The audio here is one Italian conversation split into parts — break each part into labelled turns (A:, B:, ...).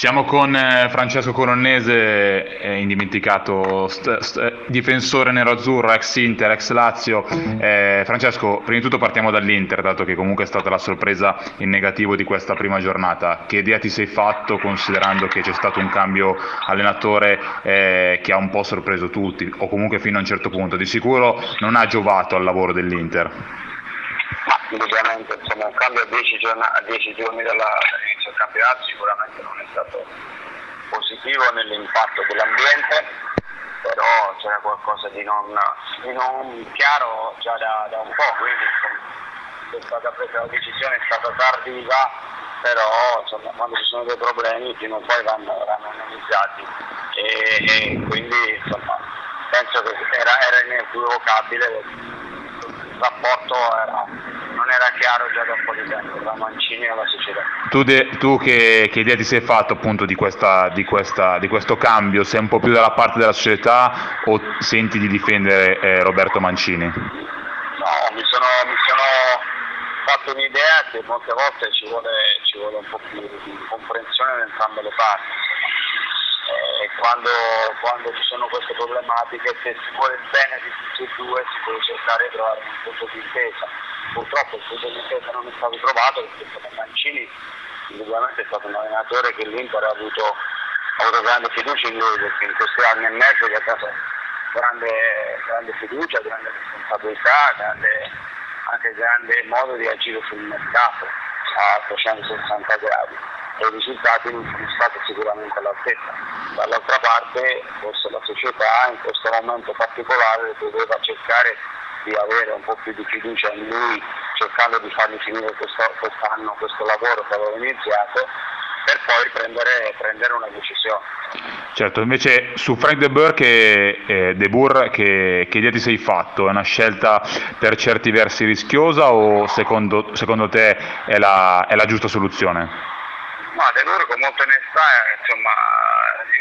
A: Siamo con eh, Francesco Colonnese, eh, indimenticato st- st- difensore nero-azzurro, ex Inter, ex Lazio. Eh, Francesco, prima di tutto partiamo dall'Inter, dato che comunque è stata la sorpresa in negativo di questa prima giornata. Che idea ti sei fatto considerando che c'è stato un cambio allenatore eh, che ha un po' sorpreso tutti, o comunque fino a un certo punto? Di sicuro non ha giovato al lavoro dell'Inter.
B: Ma indubbiamente insomma, un cambio a 10 giorni, giorni del campionato sicuramente non è stato positivo nell'impatto dell'ambiente, però c'era qualcosa di non, di non chiaro già da, da, un po', quindi insomma, è stata presa la decisione, è stata tardiva, però insomma, quando ci sono dei problemi prima o poi vanno, vanno analizzati. E, e, quindi insomma, penso che era, era inequivocabile il rapporto era, non era chiaro già da un po' di tempo tra Mancini e la società.
A: Tu, de, tu che, che, idea ti sei fatto appunto di, questa, di, questa, di, questo cambio? Sei un po' più dalla parte della società o senti di difendere eh, Roberto Mancini?
B: No, mi sono, mi sono, fatto un'idea che molte volte ci vuole, ci vuole un po' più di comprensione da entrambe le parti e quando, quando, ci sono queste problematiche, se si vuole il bene di tutti e due, si deve cercare di trovare un punto di intesa. Purtroppo il punto di non è stato trovato perché Mancini indubbiamente è stato un allenatore che l'Inter ha avuto, ha avuto grande fiducia in lui perché in questi anni e mezzo gli ha dato grande, grande fiducia, grande responsabilità, grande, anche grande modo di agire sul mercato a 360 gradi e i risultati non sono stati sicuramente all'altezza. Dall'altra parte forse la società in questo momento particolare doveva cercare di avere un po' più di fiducia in lui, cercando di fargli finire questo, quest'anno questo lavoro che aveva iniziato per poi prendere, prendere, una decisione.
A: Certo, invece su Frank De Boer che, eh, De Boer, che, che idea ti sei fatto? È una scelta per certi versi rischiosa o secondo, secondo te è la, è la giusta soluzione?
B: Ma De loro con molta onestà, insomma,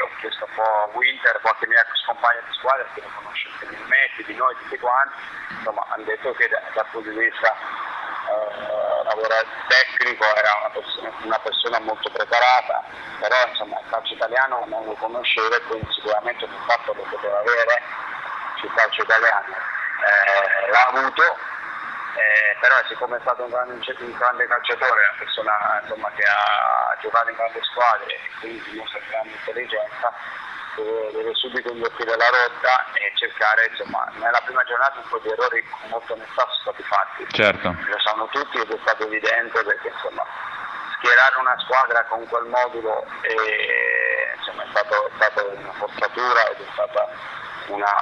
B: ho chiesto un po' a Winter, qualche mia compagna di squadra che lo conosce più di me, di noi, tutti quanti, insomma, hanno detto che da, dal punto di vista eh, tecnico era una persona, una persona, molto preparata, però insomma il calcio italiano non lo conosceva e quindi sicuramente un fatto lo poteva avere sul calcio italiano. Eh, l'ha avuto, però siccome è stato un grande, un grande calciatore, una persona insomma, che ha giocato in grandi squadre e quindi dimostra grande intelligenza, deve, subito invertire la rotta e cercare, insomma, nella prima giornata un po' di errori con molta onestà sono stati fatti.
A: Certo.
B: Lo sanno tutti ed è stato evidente perché insomma, schierare una squadra con quel modulo è, insomma, è, stato, è stata una forzatura ed è stata una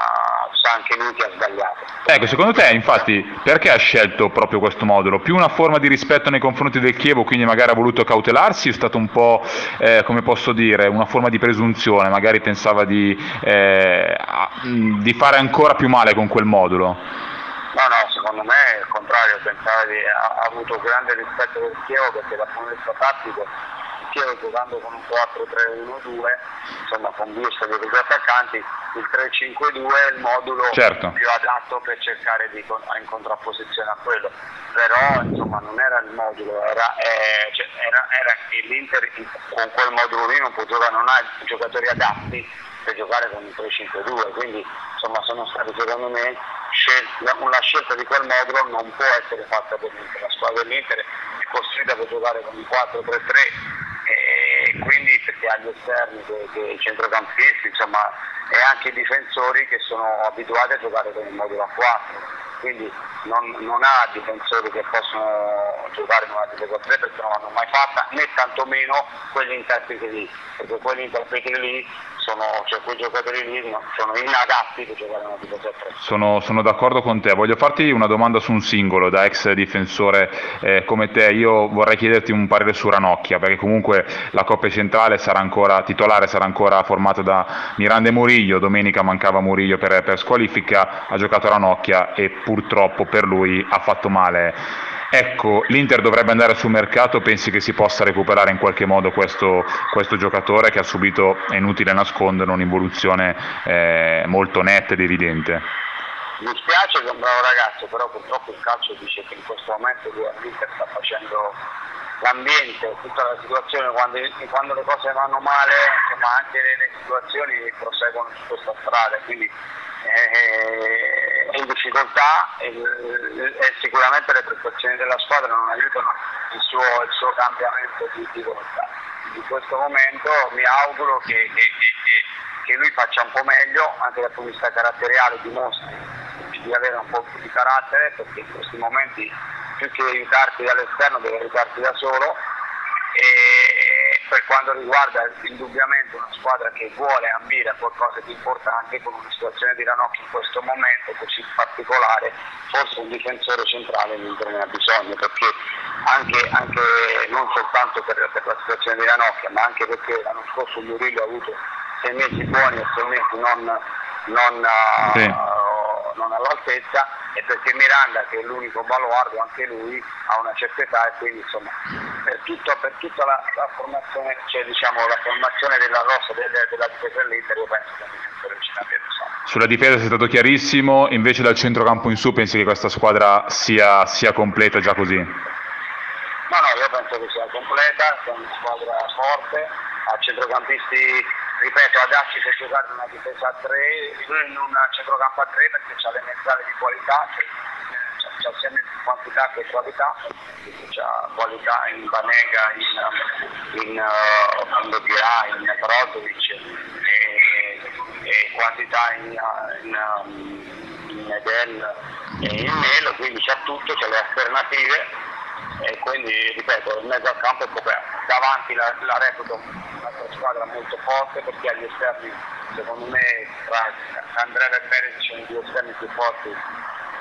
B: sa anche lui che ha sbagliato.
A: Ecco, secondo te infatti perché ha scelto proprio questo modulo? Più una forma di rispetto nei confronti del Chievo, quindi magari ha voluto cautelarsi, o è stato un po', eh, come posso dire, una forma di presunzione, magari pensava di, eh, di fare ancora più male con quel modulo?
B: No, no, secondo me è il contrario, pensava di, ha, ha avuto grande rispetto del Chievo perché dal punto di vista tattico Chievo giocando con un 4-3-1-2, insomma con due stadio due attaccanti, il 3-5-2 è il modulo
A: certo.
B: più adatto per cercare di in contrapposizione a quello. Però insomma non era il modulo, era, eh, cioè, era, era che l'Inter con quel modulo lì non può giocare, non ha giocatori adatti per giocare con il 3-5-2, quindi insomma sono stati secondo me scelta, la scelta di quel modulo non può essere fatta per l'Inter, la squadra dell'Inter è costruita per giocare con il 4-3-3 e quindi perché ha gli esterni che, che i centrocampisti insomma, e anche i difensori che sono abituati a giocare con il modulo a 4 quindi non, non, ha difensori che possono giocare in una a 3 perché non l'hanno mai fatta né tantomeno quegli interpreti lì perché quegli interpreti lì sono, cioè quei giocatori lì no, sono inadatti per giocare una difesa a 3
A: sono, sono, d'accordo con te. Voglio farti una domanda su un singolo da ex difensore eh, come te. Io vorrei chiederti un parere su Ranocchia perché comunque la coppia centrale sarà ancora titolare sarà ancora formata da Miranda e Murillo. Domenica mancava Murillo per, per squalifica. Ha giocato Ranocchia e purtroppo per lui ha fatto male. Ecco, l'Inter dovrebbe andare sul mercato, pensi che si possa recuperare in qualche modo questo, questo giocatore che ha subito, è inutile nascondere, un'involuzione eh, molto netta ed evidente?
B: Mi spiace che è un bravo ragazzo, però purtroppo il calcio dice che in questo momento lui all'Inter sta facendo l'ambiente, tutta la situazione, quando, quando, le cose vanno male, insomma anche le, le situazioni proseguono su questa strada, quindi eh, è in difficoltà e, e, sicuramente le prestazioni della squadra non aiutano il suo, il suo cambiamento di difficoltà. In questo momento mi auguro che, che, che, che lui faccia un po' meglio, anche dal punto di vista caratteriale dimostri di avere un po' più di carattere perché in questi momenti più che aiutarti dall'esterno deve aiutarti da solo per quanto riguarda indubbiamente una squadra che vuole ambire a qualcosa di importante con una situazione di Ranocchi in questo momento così particolare forse un difensore centrale l'Inter ne ha bisogno perché anche, anche non soltanto per, per, la situazione di Ranocchia ma anche perché l'anno scorso Murillo ha avuto sei mesi buoni e sei mesi non, non sì. uh, non all'altezza e perché Miranda che è l'unico baluardo anche lui ha una certa età e quindi insomma per, tutto, per tutta la, la, formazione cioè diciamo la formazione della rossa della, della difesa dell'Inter io penso che l'Inter ci abbia bisogno
A: sulla difesa sei stato chiarissimo invece dal centrocampo in su pensi che questa squadra sia, sia completa già così?
B: no no io penso che sia completa sia una squadra forte ha centrocampisti ripeto, adatti per giocare in una difesa a 3, in un centrocampo a 3 perché ha le mezzale di qualità, cioè, c'ha sia quantità che qualità, c'ha qualità in Banega, in, in uh, in Brozovic e, e, quantità in, in, in Edel e in Melo, quindi c'ha tutto, c'ha le alternative e quindi ripeto il mezzo al campo è coperto. Davanti la, la reputo un'altra squadra molto forte perché agli esterni secondo me tra Andrea e Perez sono i due esterni più forti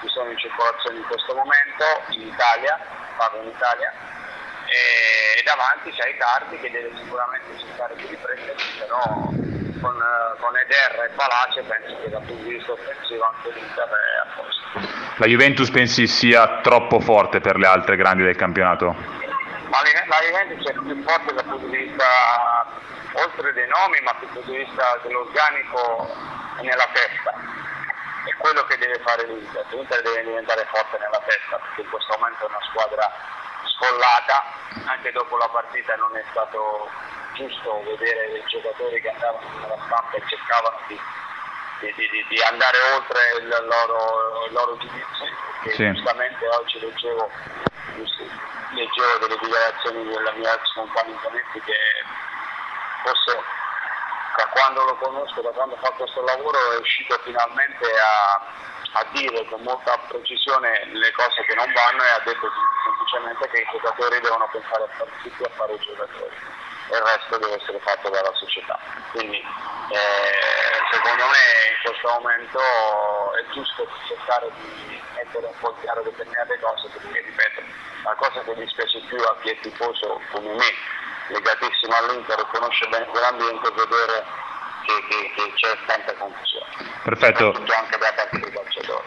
B: che sono in circolazione in questo momento in Italia parlo in Italia e, davanti c'è Cardi che deve sicuramente cercare di riprendersi però con, con Eder e Palace penso che dal punto di vista offensivo anche l'Inter è a posto
A: la Juventus pensi sia troppo forte per le altre grandi del campionato?
B: Ma la Juventus è più forte dal punto di vista, oltre dei nomi, ma dal punto di vista dell'organico nella testa. Quello che deve fare l'Inter. L'Inter deve diventare forte nella testa, perché in questo momento è una squadra scollata, anche dopo la partita non è stato giusto vedere i giocatori che andavano nella stampa e cercavano di di, di, di, andare oltre il loro, il loro giudizio, perché sì. giustamente oggi leggevo, leggevo, delle dichiarazioni della mia ex compagna Zanetti che forse da quando lo conosco, da quando fa questo lavoro è riuscito finalmente a, a dire con molta precisione le cose che non vanno e ha detto semplicemente che i giocatori devono pensare a fare tutti a fare i giocatori e il resto deve essere fatto dalla società. Quindi eh, secondo me in questo momento è giusto cercare di mettere un po' chiaro determinate cose perché ripeto, la cosa che dispiace più a chi è tifoso come me, legatissimo all'Inter, conosce bene quell'ambiente, vedere che, che, che c'è tanta confusione.
A: Perfetto.
B: Anche da parte dei calciatori.